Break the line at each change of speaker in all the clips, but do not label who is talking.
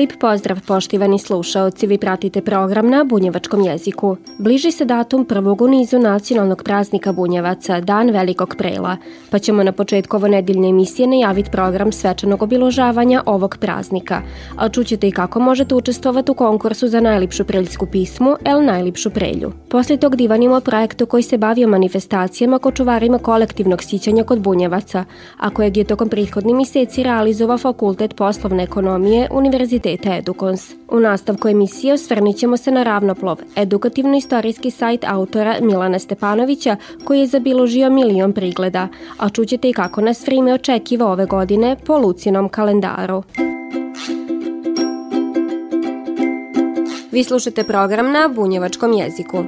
Lip pozdrav poštivani slušaoci, vi pratite program na bunjevačkom jeziku. Bliži se datum prvog u nizu nacionalnog praznika bunjevaca, Dan velikog prela, pa ćemo na početku ovo nedeljne emisije najaviti program svečanog obiložavanja ovog praznika, a čućete i kako možete učestvovati u konkursu za najlipšu preljsku pismu, el najlipšu prelju. Posle tog divanimo projektu koji se bavio manifestacijama kočuvarima kolektivnog sićanja kod bunjevaca, a kojeg je tokom prethodnih meseci realizovao Fakultet poslovne ekonomije Univerziteta Univerziteta Edukons. U nastavku emisije osvrnit ćemo se na Ravnoplov, edukativno-istorijski sajt autora Milana Stepanovića koji je zabiložio milion prigleda, a čućete i kako nas vrime očekiva ove godine po Lucinom kalendaru. Vi slušate program na bunjevačkom jeziku.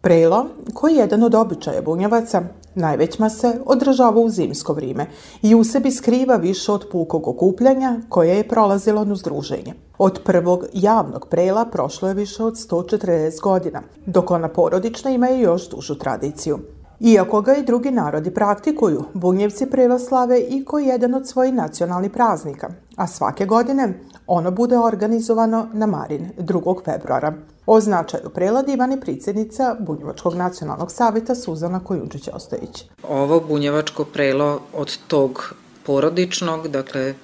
Prelo, koji je jedan od običaja bunjevaca, najvećma se održava u zimsko vrijeme i u sebi skriva više od pukog okupljanja koje je prolazilo na združenje. Od prvog javnog prela prošlo je više od 140 godina, dok ona porodična ima još dužu tradiciju. Iako ga i drugi narodi praktikuju, bunjevci preloslave i koji jedan od svojih nacionalnih praznika, a svake godine ono bude organizovano na Marin 2. februara. O značaju preladi Ivani predsjednica Bunjevačkog nacionalnog savjeta Suzana Kojunčić Ostojić.
Ovo bunjevačko prelo od tog porodičnog, dakle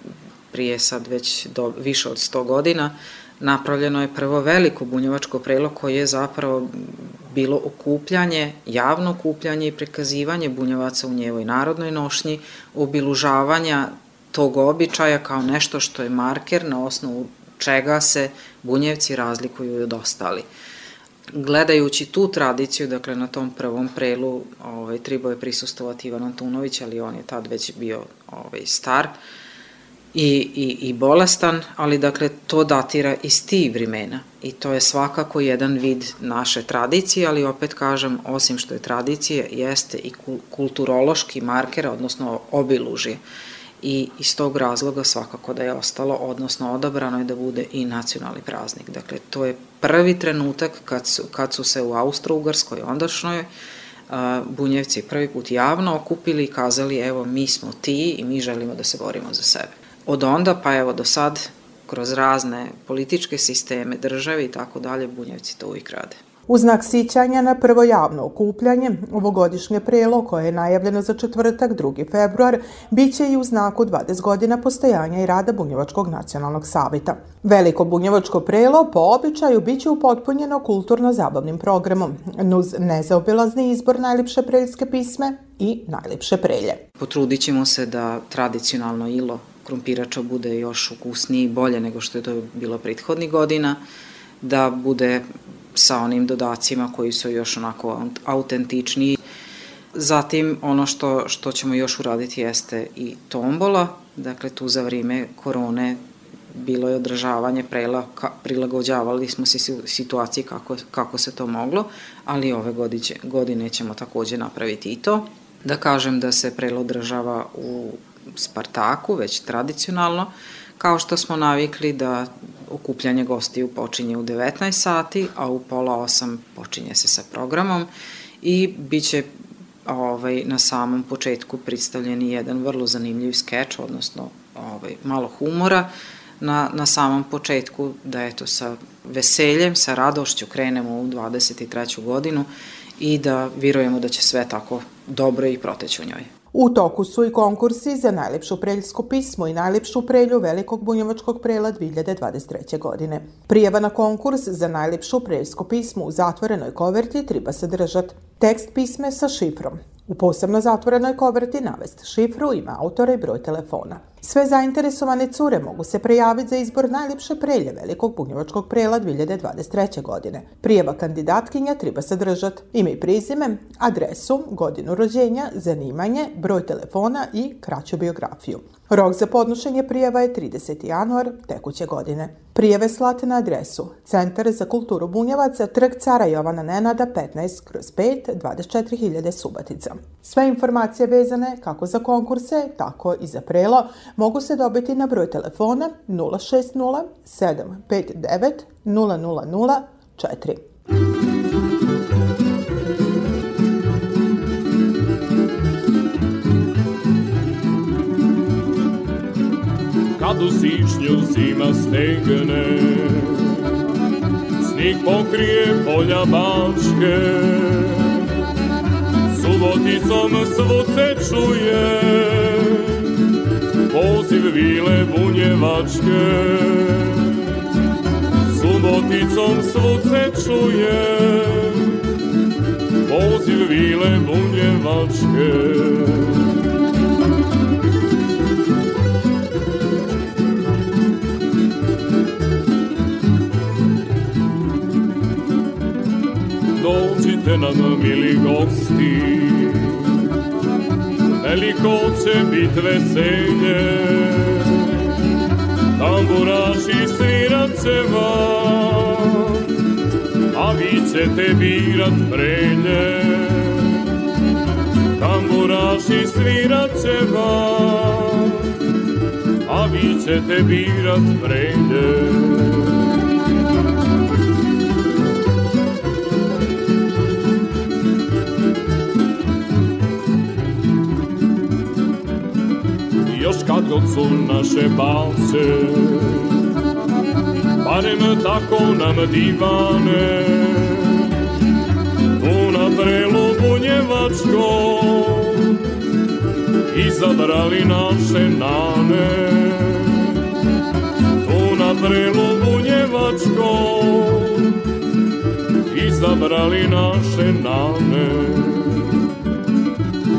prije sad već do, više od 100 godina, napravljeno je prvo veliko bunjevačko prelo koje je zapravo bilo okupljanje, javno okupljanje i prikazivanje bunjevaca u njevoj narodnoj nošnji, obilužavanja tog običaja kao nešto što je marker na osnovu čega se bunjevci razlikuju od ostali. Gledajući tu tradiciju, dakle na tom prvom prelu, ovaj, tribo je prisustovati Ivan Antunović, ali on je tad već bio ovaj, star i, i, i bolestan, ali dakle to datira iz tih vremena i to je svakako jedan vid naše tradicije, ali opet kažem, osim što je tradicije, jeste i kulturološki marker, odnosno obilužje i iz tog razloga svakako da je ostalo, odnosno odabrano je da bude i nacionalni praznik. Dakle, to je prvi trenutak kad su, kad su se u Austro-Ugarskoj ondašnjoj bunjevci prvi put javno okupili i kazali evo mi smo ti i mi želimo da se borimo za sebe. Od onda pa evo do sad kroz razne političke sisteme, države i tako dalje, bunjevci to uvijek rade.
U znak sićanja na prvo javno okupljanje, ovogodišnje prelo koje je najavljeno za četvrtak 2. februar, bit će i u znaku 20 godina postojanja i rada Bunjevačkog nacionalnog savita. Veliko Bunjevačko prelo po običaju bit će upotpunjeno kulturno-zabavnim programom, nuz nezaobilazni izbor najljepše preljske pisme i najljepše prelje.
Potrudit ćemo se da tradicionalno ilo krumpirača bude još ukusniji i bolje nego što je to bilo prethodnih godina, da bude sa onim dodacima koji su još onako autentičniji. Zatim ono što, što ćemo još uraditi jeste i tombola, dakle tu za vrime korone bilo je održavanje prela, ka, prilagođavali smo se situaciji kako, kako se to moglo, ali ove godiće, godine ćemo takođe napraviti i to. Da kažem da se prelo održava u Spartaku, već tradicionalno, kao što smo navikli da okupljanje gostiju počinje u 19 sati, a u pola 8 počinje se sa programom i bit će ovaj, na samom početku predstavljen jedan vrlo zanimljiv skeč, odnosno ovaj, malo humora na, na samom početku, da eto sa veseljem, sa radošću krenemo u 23. godinu i da virujemo da će sve tako dobro i proteći u njoj.
U toku su i konkursi za najlepšu preljsku pismo i najlepšu prelju Velikog bunjevačkog prela 2023. godine. Prijava na konkurs za najlepšu preljsku pismo u zatvorenoj koverti treba se držati tekst pisme sa šifrom. U posebno zatvorenoj koverti navest šifru, ima autora i broj telefona. Sve zainteresovane cure mogu se prijaviti za izbor najljepše prelje Velikog bunjevačkog prela 2023. godine. Prijava kandidatkinja treba sadržati ime i prizime, adresu, godinu rođenja, zanimanje, broj telefona i kraću biografiju. Rok za podnošenje prijeva je 30. januar tekuće godine. Prijeve slate na adresu Centar za kulturu Bunjevaca, trg cara Jovana Nenada 15 kroz 5, 24.000 Subatica. Sve informacije vezane kako za konkurse, tako i za prelo mogu se dobiti na broj telefona 060 759
0004. Та до січня зима стигне, сніг покриє поля бачки, Суботицом своце чує, позивіле бунєвачки. Suboticom svoce čuje, poziv vile bunjevačke. Dođite nam mili gosti. Veliko će bit veselje. Tamburaši svirat će vam A vi ćete birat prelje. Tamburaši svirat će vam A vi ćete birat prelje kad god naše balce. Barem tako nam divane. Tu na prelu bunjevačko Izabrali naše nane. Tu na prelu bunjevačko Izabrali naše nane.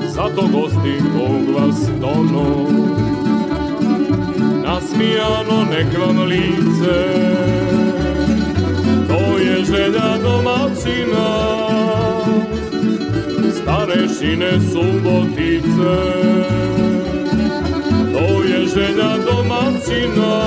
Zato gosti kog vas dono nasmijano nek vam lice To je želja domaćina Starešine subotice To je želja domaćina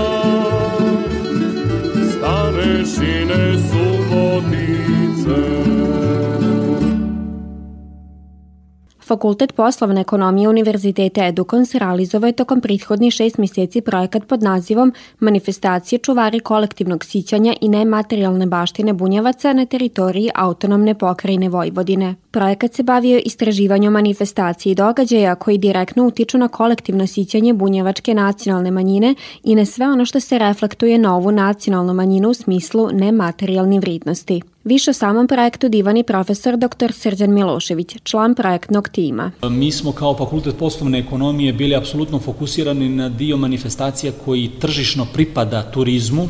Fakultet poslovne ekonomije Univerziteta Edukons realizovao je tokom prethodnih šest mjeseci projekat pod nazivom Manifestacije čuvari kolektivnog sićanja i nematerijalne baštine bunjevaca na teritoriji autonomne pokrajine Vojvodine. Projekat se bavio istraživanjem manifestacije i događaja koji direktno utiču na kolektivno sićanje bunjevačke nacionalne manjine i na sve ono što se reflektuje na ovu nacionalnu manjinu u smislu nematerijalnih vridnosti. Više o samom projektu divani profesor dr. Srđan Milošević, član projektnog tima.
Mi smo kao Fakultet poslovne ekonomije bili apsolutno fokusirani na dio manifestacija koji tržišno pripada turizmu,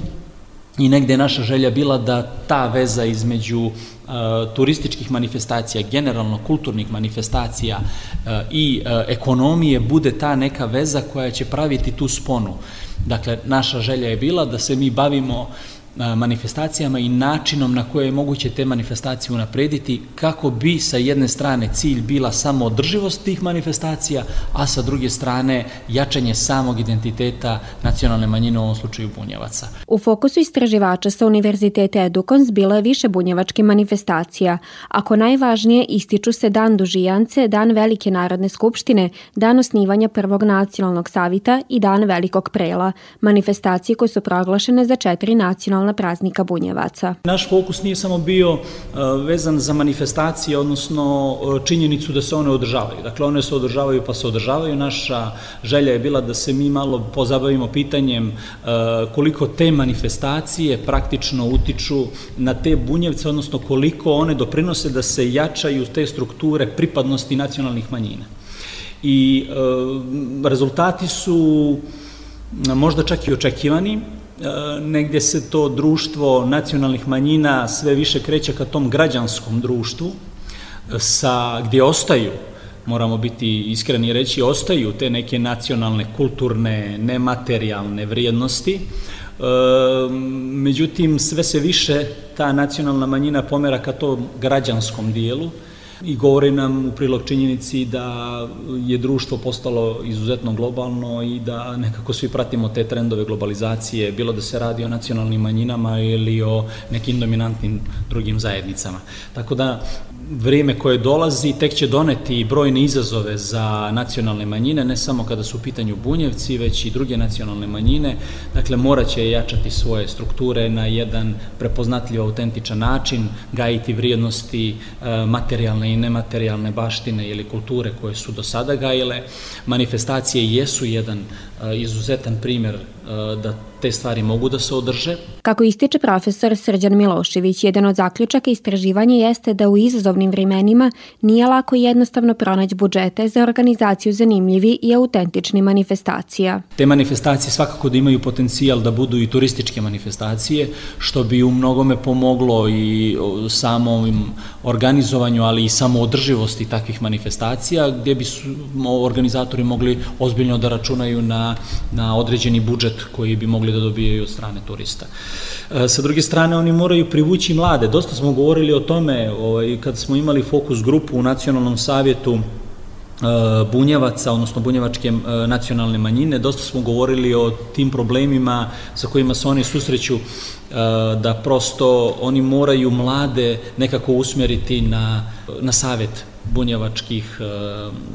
i negde je naša želja bila da ta veza između uh, turističkih manifestacija, generalno kulturnih manifestacija uh, i uh, ekonomije bude ta neka veza koja će praviti tu sponu. Dakle, naša želja je bila da se mi bavimo uh, manifestacijama i načinom na koje je moguće te manifestacije unaprediti kako bi sa jedne strane cilj bila samo održivost tih manifestacija, a sa druge strane jačanje samog identiteta nacionalne manjine u ovom slučaju bunjevaca.
U fokusu istraživača sa Univerziteta Edukons bilo je više bunjevačke manifestacija. Ako najvažnije ističu se Dan Dužijance, Dan Velike narodne skupštine, Dan osnivanja Prvog nacionalnog savita i Dan Velikog prela, manifestacije koje su proglašene za četiri nacionalne nacionalna praznika Bunjevaca.
Naš fokus nije samo bio uh, vezan za manifestacije, odnosno uh, činjenicu da se one održavaju. Dakle, one se održavaju pa se održavaju. Naša želja je bila da se mi malo pozabavimo pitanjem uh, koliko te manifestacije praktično utiču na te bunjevce, odnosno koliko one doprinose da se jačaju te strukture pripadnosti nacionalnih manjina. I rezultati su možda čak i očekivani, E, negdje se to društvo nacionalnih manjina sve više kreće ka tom građanskom društvu, e, sa, gdje ostaju, moramo biti iskreni reći, ostaju te neke nacionalne, kulturne, nematerijalne vrijednosti, e, međutim sve se više ta nacionalna manjina pomera ka tom građanskom dijelu, i govori nam u prilog činjenici da je društvo postalo izuzetno globalno i da nekako svi pratimo te trendove globalizacije, bilo da se radi o nacionalnim manjinama ili o nekim dominantnim drugim zajednicama. Tako da vrijeme koje dolazi tek će doneti brojne izazove za nacionalne manjine, ne samo kada su u pitanju bunjevci, već i druge nacionalne manjine. Dakle, morat će jačati svoje strukture na jedan prepoznatljiv, autentičan način, gajiti vrijednosti e, materijalne i nematerijalne baštine ili kulture koje su do sada gajile. Manifestacije jesu jedan e, izuzetan primjer da te stvari mogu da se održe.
Kako ističe profesor Srđan Milošević, jedan od zaključaka istraživanja jeste da u izazovnim vremenima nije lako jednostavno pronaći budžete za organizaciju zanimljivi i autentični manifestacija.
Te manifestacije svakako da imaju potencijal da budu i turističke manifestacije, što bi u mnogome pomoglo i samom organizovanju, ali i samoodrživosti takvih manifestacija, gdje bi su organizatori mogli ozbiljno da računaju na, na određeni budžet koji bi mogli da dobijaju od strane turista. E, sa druge strane, oni moraju privući mlade. Dosta smo govorili o tome ovaj, kad smo imali fokus grupu u Nacionalnom savjetu e, bunjevaca, odnosno bunjevačke e, nacionalne manjine, dosta smo govorili o tim problemima sa kojima se oni susreću, da prosto oni moraju mlade nekako usmjeriti na, na savjet bunjevačkih,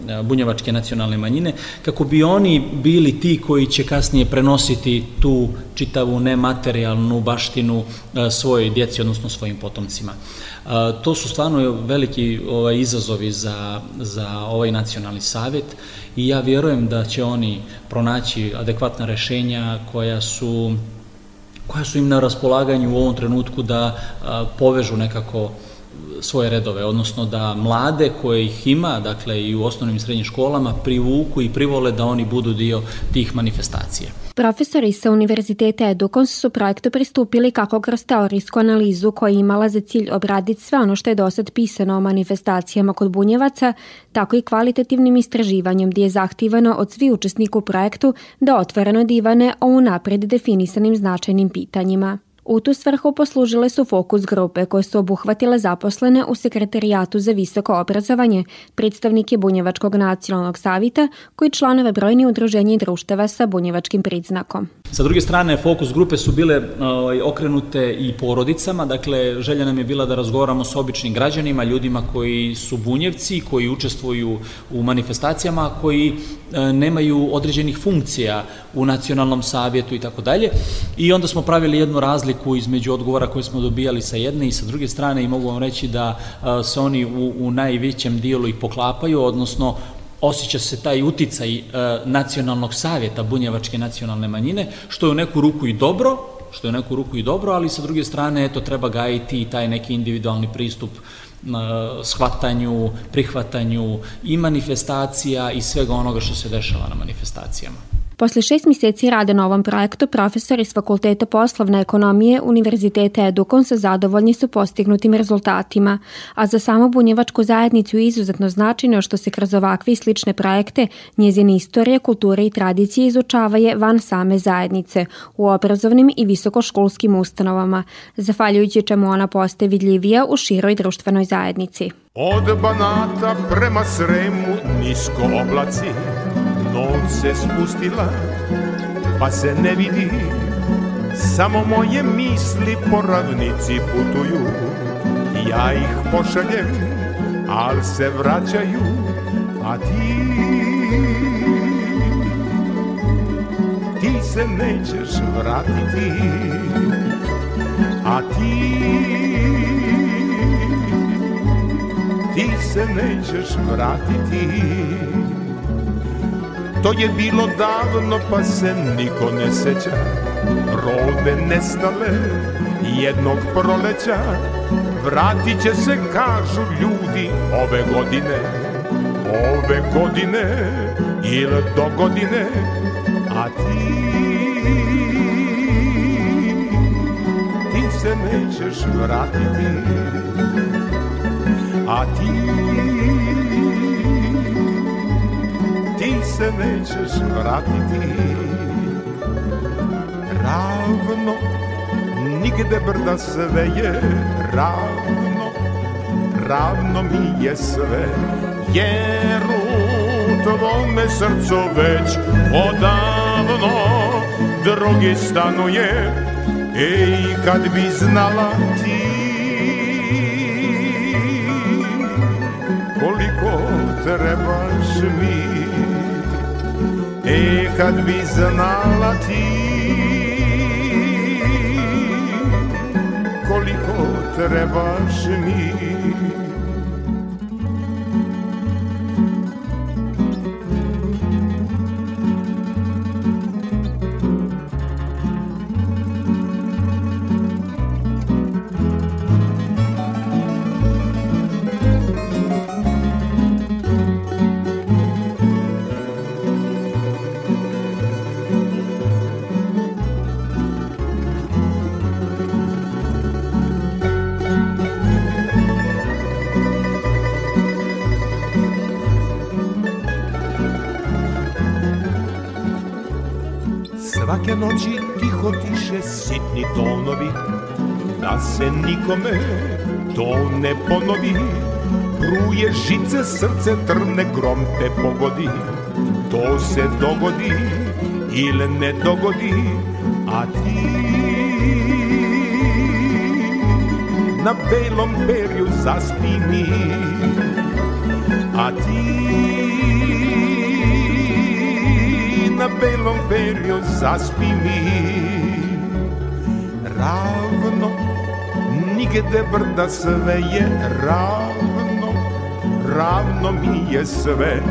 e, bunjevačke nacionalne manjine, kako bi oni bili ti koji će kasnije prenositi tu čitavu nematerijalnu baštinu e, svojoj djeci, odnosno svojim potomcima. E, to su stvarno veliki ovaj, izazovi za, za ovaj nacionalni savjet i ja vjerujem da će oni pronaći adekvatna rešenja koja su koja su im na raspolaganju u ovom trenutku da povežu nekako svoje redove, odnosno da mlade koje ih ima, dakle i u osnovnim i srednjim školama, privuku i privole da oni budu dio tih manifestacija.
Profesori sa Univerziteta Edukons su projektu pristupili kako kroz teorijsku analizu koja je imala za cilj obraditi sve ono što je dosad pisano o manifestacijama kod bunjevaca, tako i kvalitativnim istraživanjem gdje je zahtivano od svi učesnika u projektu da otvoreno divane o unapred definisanim značajnim pitanjima. U tu svrhu poslužile su fokus grupe koje su obuhvatile zaposlene u Sekretarijatu za visoko obrazovanje, predstavnike Bunjevačkog nacionalnog savita, koji članove brojni udruženja i društava sa bunjevačkim priznakom.
Sa druge strane, fokus grupe su bile ovaj, okrenute i porodicama, dakle, želja nam je bila da razgovaramo s običnim građanima, ljudima koji su bunjevci, koji učestvuju u manifestacijama, koji e, nemaju određenih funkcija u nacionalnom savjetu i tako dalje. I onda smo pravili jednu razliku između odgovora koje smo dobijali sa jedne i sa druge strane i mogu vam reći da se oni u, u najvećem dijelu i poklapaju, odnosno osjeća se taj uticaj e, nacionalnog savjeta Bunjevačke nacionalne manjine, što je u neku ruku i dobro, što je u neku ruku i dobro, ali sa druge strane eto treba gajiti i taj neki individualni pristup e, shvatanju, prihvatanju i manifestacija i svega onoga što se dešava na manifestacijama.
Posle šest mjeseci rade na ovom projektu, profesori s Fakulteta poslovne ekonomije Univerziteta Edukon sa zadovoljni su postignutim rezultatima, a za samo bunjevačku zajednicu izuzetno značajno što se kroz ovakve i slične projekte njezine istorije, kulture i tradicije izučavaje van same zajednice u obrazovnim i visokoškolskim ustanovama, zahvaljujući čemu ona postaje vidljivija u široj društvenoj zajednici.
Od Banata prema Sremu nisko oblaci Se spustila, pa se ne vidi. Samo moje misli po ravnici putuju. Ja ih pošaljem, al se vraćaju A ti Ti se nećeš vratiti. A ti Ti se nećeš vratiti To je bilo davno pa se niko ne seća. Rode nestale jednog proleća. Vratit će se kažu ljudi ove godine. Ove godine ili do godine. A ti Ti se nećeš vratiti. A ti se nećeš vratiti. Ravno, nigde brda sve je ravno ravno mi je sve, jer u tvome srcu već odavno drugi stanuje, ej kad bi znala ti koliko trebaš mi, ej kad bi znala ti koliko trebaš mi Svake noći tiho tiše sitni tonovi. Da se nikome to ne ponovi. Pruje žice, srce trne, grom te pogodi. To se dogodi ili ne dogodi A ti na belom perju zaspi mi A ti na belom perju zaspi mi. Ravno, nigde brda sve je ravno Ravno mi je sve,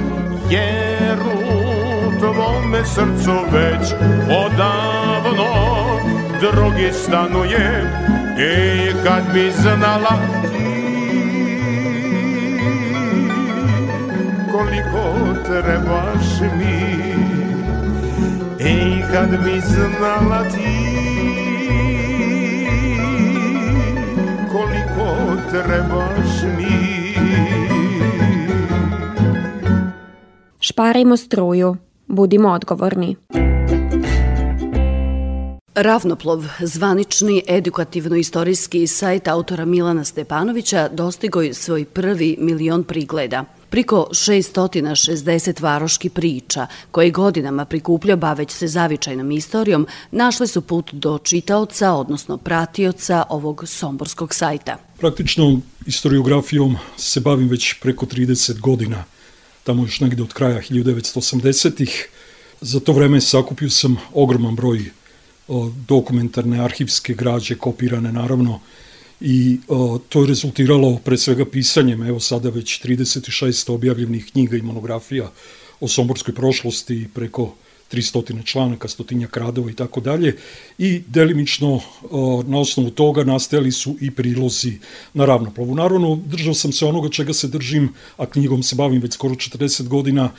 jer u tvome srcu već odavno Drugi stanuje, ej kad bi znala ti Koliko trebaš mi Ej, kad bi znala ti koliko trebaš mi
Šparajmo struju, budimo odgovorni.
Ravnoplov, zvanični edukativno-istorijski sajt autora Milana Stepanovića dostigo je svoj prvi milion prigleda. Priko 660 varoški priča, koje godinama prikuplja baveć se zavičajnom istorijom, našle su put do čitaoca, odnosno pratioca ovog somborskog sajta.
Praktično istoriografijom se bavim već preko 30 godina, tamo još negde od kraja 1980-ih. Za to vreme sakupio sam ogroman broj dokumentarne arhivske građe, kopirane naravno, i o, to je rezultiralo pre svega pisanjem, evo sada već 36 objavljenih knjiga i monografija o somborskoj prošlosti preko 300 članaka, stotinja kradova i tako dalje i delimično na osnovu toga nastajali su i prilozi na ravnoplovu. Naravno, držao sam se onoga čega se držim, a knjigom se bavim već skoro 40 godina,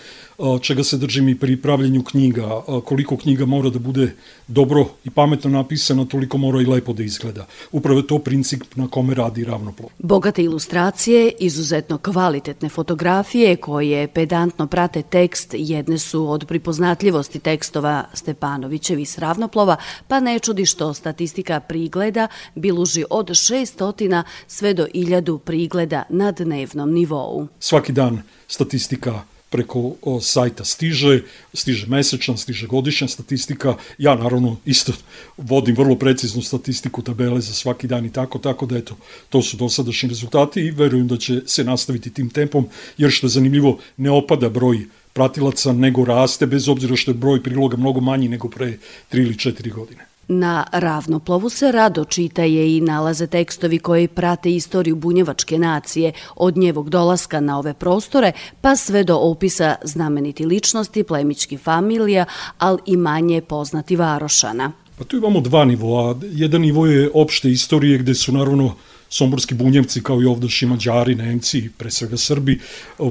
čega se držim i pri pravljenju knjiga. Koliko knjiga mora da bude dobro i pametno napisana, toliko mora i lepo da izgleda. Upravo je to princip na kome radi ravnoplov.
Bogate ilustracije, izuzetno kvalitetne fotografije koje pedantno prate tekst jedne su od pripoznatljivosti tekstova Stepanovićevi s ravnoplova, pa ne čudi što statistika prigleda biluži od 600 sve do 1000 prigleda na dnevnom nivou.
Svaki dan statistika preko o, sajta stiže, stiže mesečna, stiže godišnja statistika. Ja naravno isto vodim vrlo preciznu statistiku tabele za svaki dan i tako, tako da eto, to su dosadašnji rezultati i verujem da će se nastaviti tim tempom, jer što je zanimljivo, ne opada broj pratilaca, nego raste, bez obzira što je broj priloga mnogo manji nego pre 3 ili 4 godine.
Na ravnoplovu se rado čitaje i nalaze tekstovi koji prate istoriju bunjevačke nacije od njevog dolaska na ove prostore pa sve do opisa znameniti ličnosti, plemički familija, ali i manje poznati varošana.
Pa tu imamo dva nivoa. Jedan nivo je opšte istorije gde su naravno somborski bunjevci kao i ovdaši mađari, nemci, pre svega Srbi,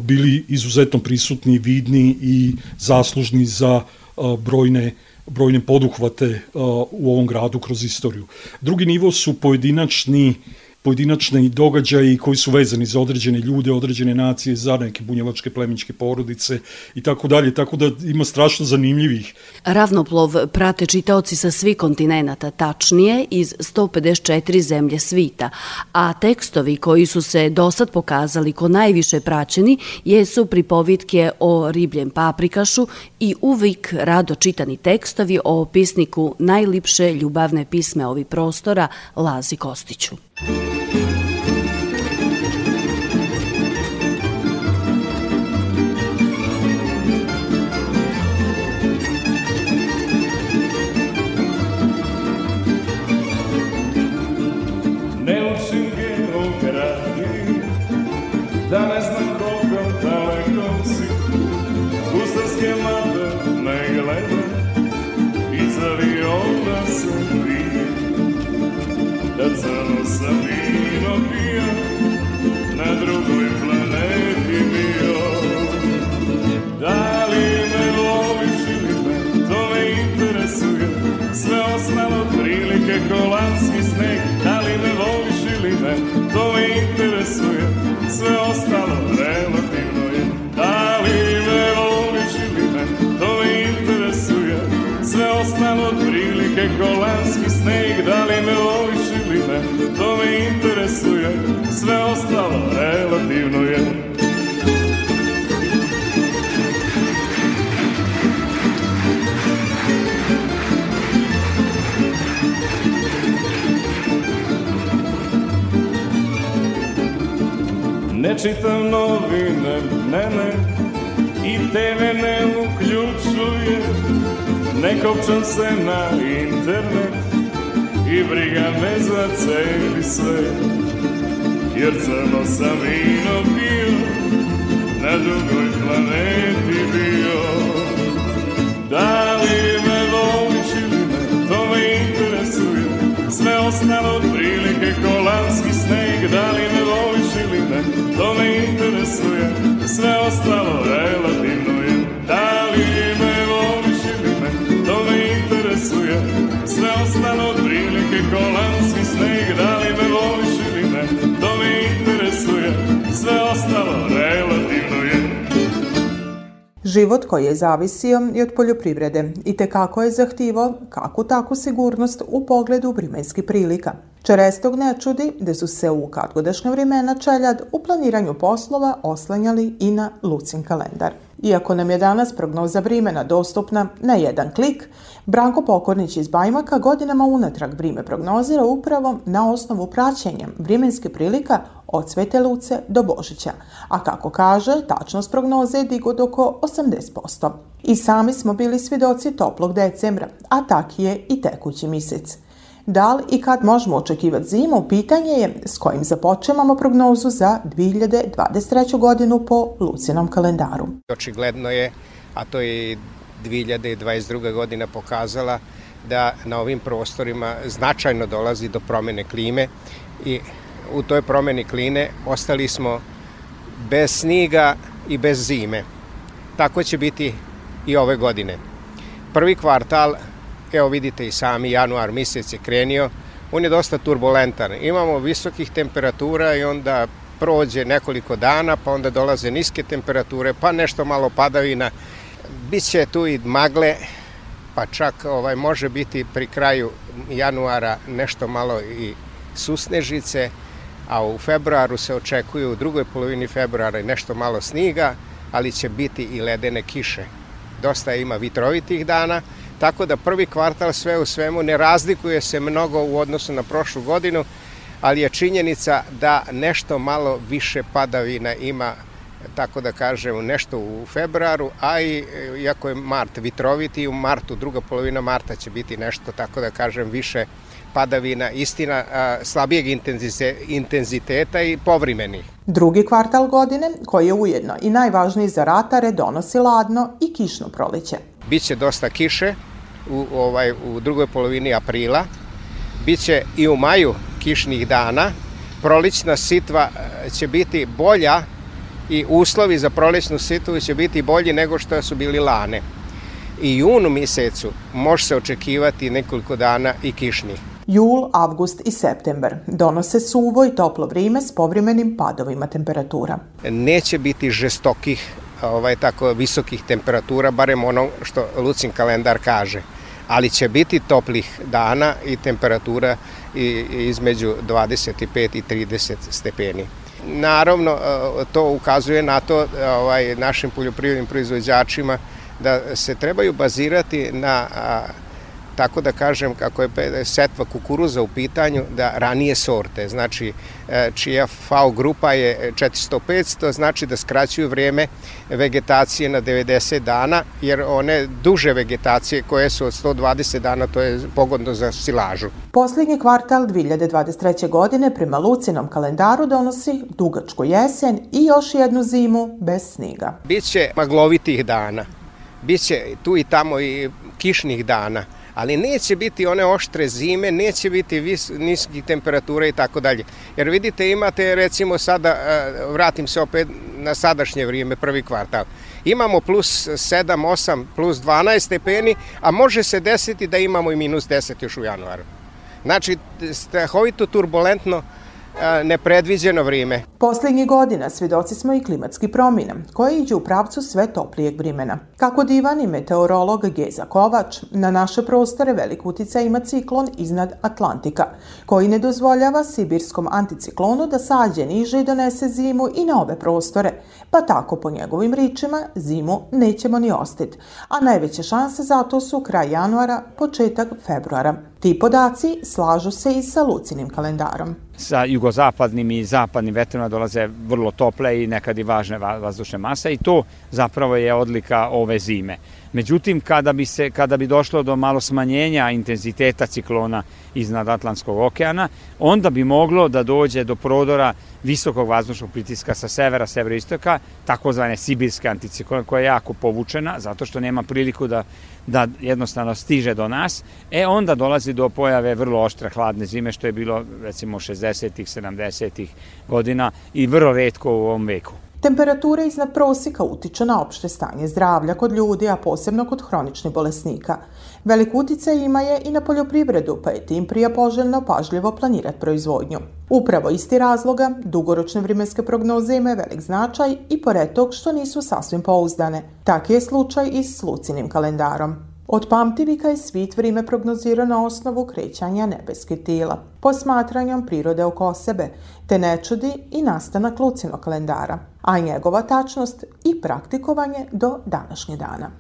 bili izuzetno prisutni, vidni i zaslužni za brojne brojne poduhvate u ovom gradu kroz istoriju. Drugi nivo su pojedinačni pojedinačni događaji koji su vezani za određene ljude, određene nacije, za neke bunjevačke plemičke porodice i tako dalje, tako da ima strašno zanimljivih.
Ravnoplov prate čitaoci sa svih kontinenta, tačnije iz 154 zemlje svita, a tekstovi koji su se do sad pokazali ko najviše praćeni jesu pripovitke o ribljem paprikašu i uvijek rado čitani tekstovi o opisniku najlipše ljubavne pisme ovi prostora Lazi Kostiću. Thank you.
Sve ostalo relativno je. Ne čitam novine, ne, ne, i TV ne uključuje, ne kopčam se na internet i briga me za celi svet jer crno sam vino pio, na drugoj planeti bio. Da li me voliš ili ne, to me interesuje, sve ostalo prilike kolanski sneg. Da li me voliš ili ne, to me interesuje, sve ostalo relativno je. Da li me voliš ili ne, to me interesuje, sve ostalo prilike kolanski sneg. Da li me voliš ili ne, to sve ostalo relativno je.
Život koji je zavisio i od poljoprivrede i te kako je zahtivo kakvu takvu sigurnost u pogledu vremenskih prilika. Čerestog ne čudi da su se u kadgodašnje vremena čeljad u planiranju poslova oslanjali i na Lucin kalendar. Iako nam je danas prognoza vrimena dostupna na jedan klik, Branko Pokornić iz Bajmaka godinama unatrag vrime prognozira upravo na osnovu praćenja vrimenske prilika od Svete Luce do Božića, a kako kaže, tačnost prognoze je digo oko 80%. I sami smo bili svjedoci toplog decembra, a tak je i tekući mjesec. Da li i kad možemo očekivati zimu, pitanje je s kojim započemamo prognozu za 2023. godinu po Lucinom kalendaru.
Očigledno je, a to je 2022. godina pokazala da na ovim prostorima značajno dolazi do promene klime i u toj promeni kline ostali smo bez sniga i bez zime. Tako će biti i ove godine. Prvi kvartal, evo vidite i sami, januar mjesec je krenio, on je dosta turbulentan. Imamo visokih temperatura i onda prođe nekoliko dana, pa onda dolaze niske temperature, pa nešto malo padavina. Biće tu i magle, pa čak ovaj može biti pri kraju januara nešto malo i susnežice, a u februaru se očekuju u drugoj polovini februara nešto malo sniga, ali će biti i ledene kiše. Dosta ima vitrovitih dana, tako da prvi kvartal sve u svemu ne razlikuje se mnogo u odnosu na prošlu godinu, ali je činjenica da nešto malo više padavina ima tako da kažem, nešto u februaru, a i iako je mart vitroviti, u martu, druga polovina marta će biti nešto, tako da kažem, više padavina, istina slabijeg intenziteta i povrimenih.
Drugi kvartal godine, koji je ujedno i najvažniji za ratare, donosi ladno i kišno proleće.
Biće dosta kiše u, ovaj, u drugoj polovini aprila, biće i u maju kišnih dana, prolična sitva će biti bolja i uslovi za prolećnu sitvu će biti bolji nego što su bili lane. I junu mjesecu može se očekivati nekoliko dana i kišnih.
Jul, avgust i septembar donose suvo i toplo vrime s povremenim padovima temperatura.
Neće biti žestokih ovaj, tako visokih temperatura, barem ono što Lucin kalendar kaže. Ali će biti toplih dana i temperatura između 25 i 30 stepeni. Naravno, e, to ukazuje na to ovaj, našim poljoprivrednim proizvođačima da se trebaju bazirati na tako da kažem kako je setva kukuruza u pitanju da ranije sorte, znači e, čija FAO grupa je 400-500, znači da skraćuju vreme vegetacije na 90 dana, jer one duže vegetacije koje su od 120 dana, to je pogodno za silažu.
Poslednji kvartal 2023. godine prema Lucinom kalendaru donosi dugačku jesen i još jednu zimu bez sniga.
Biće maglovitih dana, biće tu i tamo i kišnih dana, ali neće biti one oštre zime, neće biti vis, niskih temperatura i tako dalje. Jer vidite, imate recimo sada, e, vratim se opet na sadašnje vrijeme, prvi kvartal, imamo plus 7, 8, plus 12 stepeni, a može se desiti da imamo i minus 10 još u januaru. Znači, strahovito turbulentno nepredviđeno vrijeme.
Poslednjih godina svedoci smo i klimatski promjena, koje iđu u pravcu sve toplijeg vrimena. Kako divani meteorolog Geza Kovač, na naše prostore velik uticaj ima ciklon iznad Atlantika, koji ne dozvoljava sibirskom anticiklonu da sađe niže i donese zimu i na ove prostore, pa tako po njegovim ričima zimu nećemo ni ostiti, a najveće šanse za to su kraj januara, početak februara. Ti podaci slažu se i sa Lucinim kalendarom
sa jugozapadnim i zapadnim vetrima dolaze vrlo tople i nekad i važne vazdušne mase i to zapravo je odlika ove zime. Međutim, kada bi, se, kada bi došlo do malo smanjenja intenziteta ciklona iznad Atlantskog okeana, onda bi moglo da dođe do prodora visokog vazdušnog pritiska sa severa, severoistoka, takozvane sibirske anticiklone, koja je jako povučena, zato što nema priliku da, da jednostavno stiže do nas, e onda dolazi do pojave vrlo oštre hladne zime, što je bilo recimo 60-ih, 70-ih godina i vrlo redko u ovom veku.
Temperatura iznad prosjeka utiče na opšte stanje zdravlja kod ljudi, a posebno kod hroničnih bolesnika. Velik uticaj ima je i na poljoprivredu, pa je tim prija poželjno pažljivo planirati proizvodnju. Upravo isti razloga, dugoročne vremenske prognoze imaju velik značaj i pored tog što nisu sasvim pouzdane. Tak je slučaj i s Lucinim kalendarom. Od pamtivika je svit vrijeme prognozirao na osnovu krećanja nebeskih tijela, posmatranjom prirode oko sebe, te ne čudi i nastanak Lucinog kalendara, a njegova tačnost i praktikovanje do današnje dana.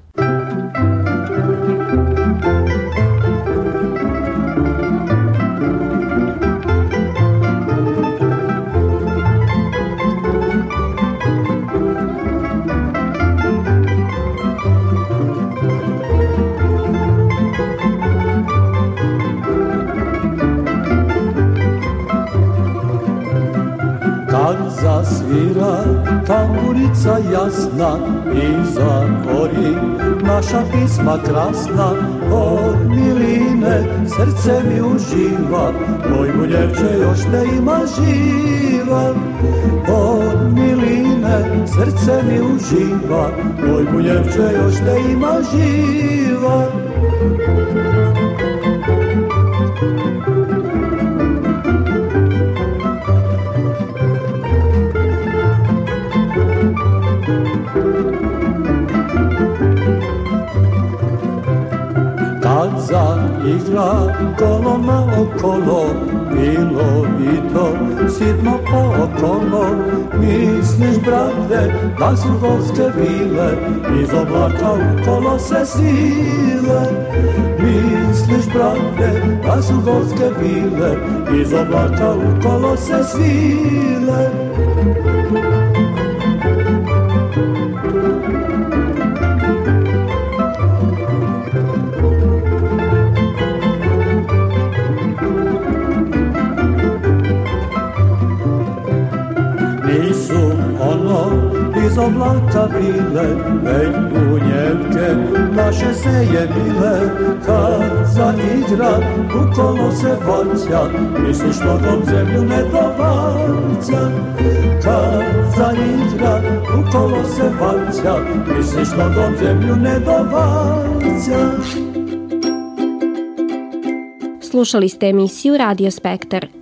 Tamburica jasna i za gori naša pisma krasna. Od miline srce mi uživa moj muljevče još te ima živa. Od miline srce mi uživa moj muljevče još te ima živa igra koloma okolo Bilo i to sitno po okolo Misliš, brate, da su gorske vile Iz oblaka kolo se sile. Misliš, brate, da su gorske vile Iz oblaka kolo se svile iz oblaka bile, već bunjevke naše se je bile, kad zaigra, u kolo se vaća, misliš nogom zemlju ne dovaća. Kad zaigra, u kolo se vaća, misliš nogom zemlju ne dovaća.
Slušali ste emisiju Radio Spektar.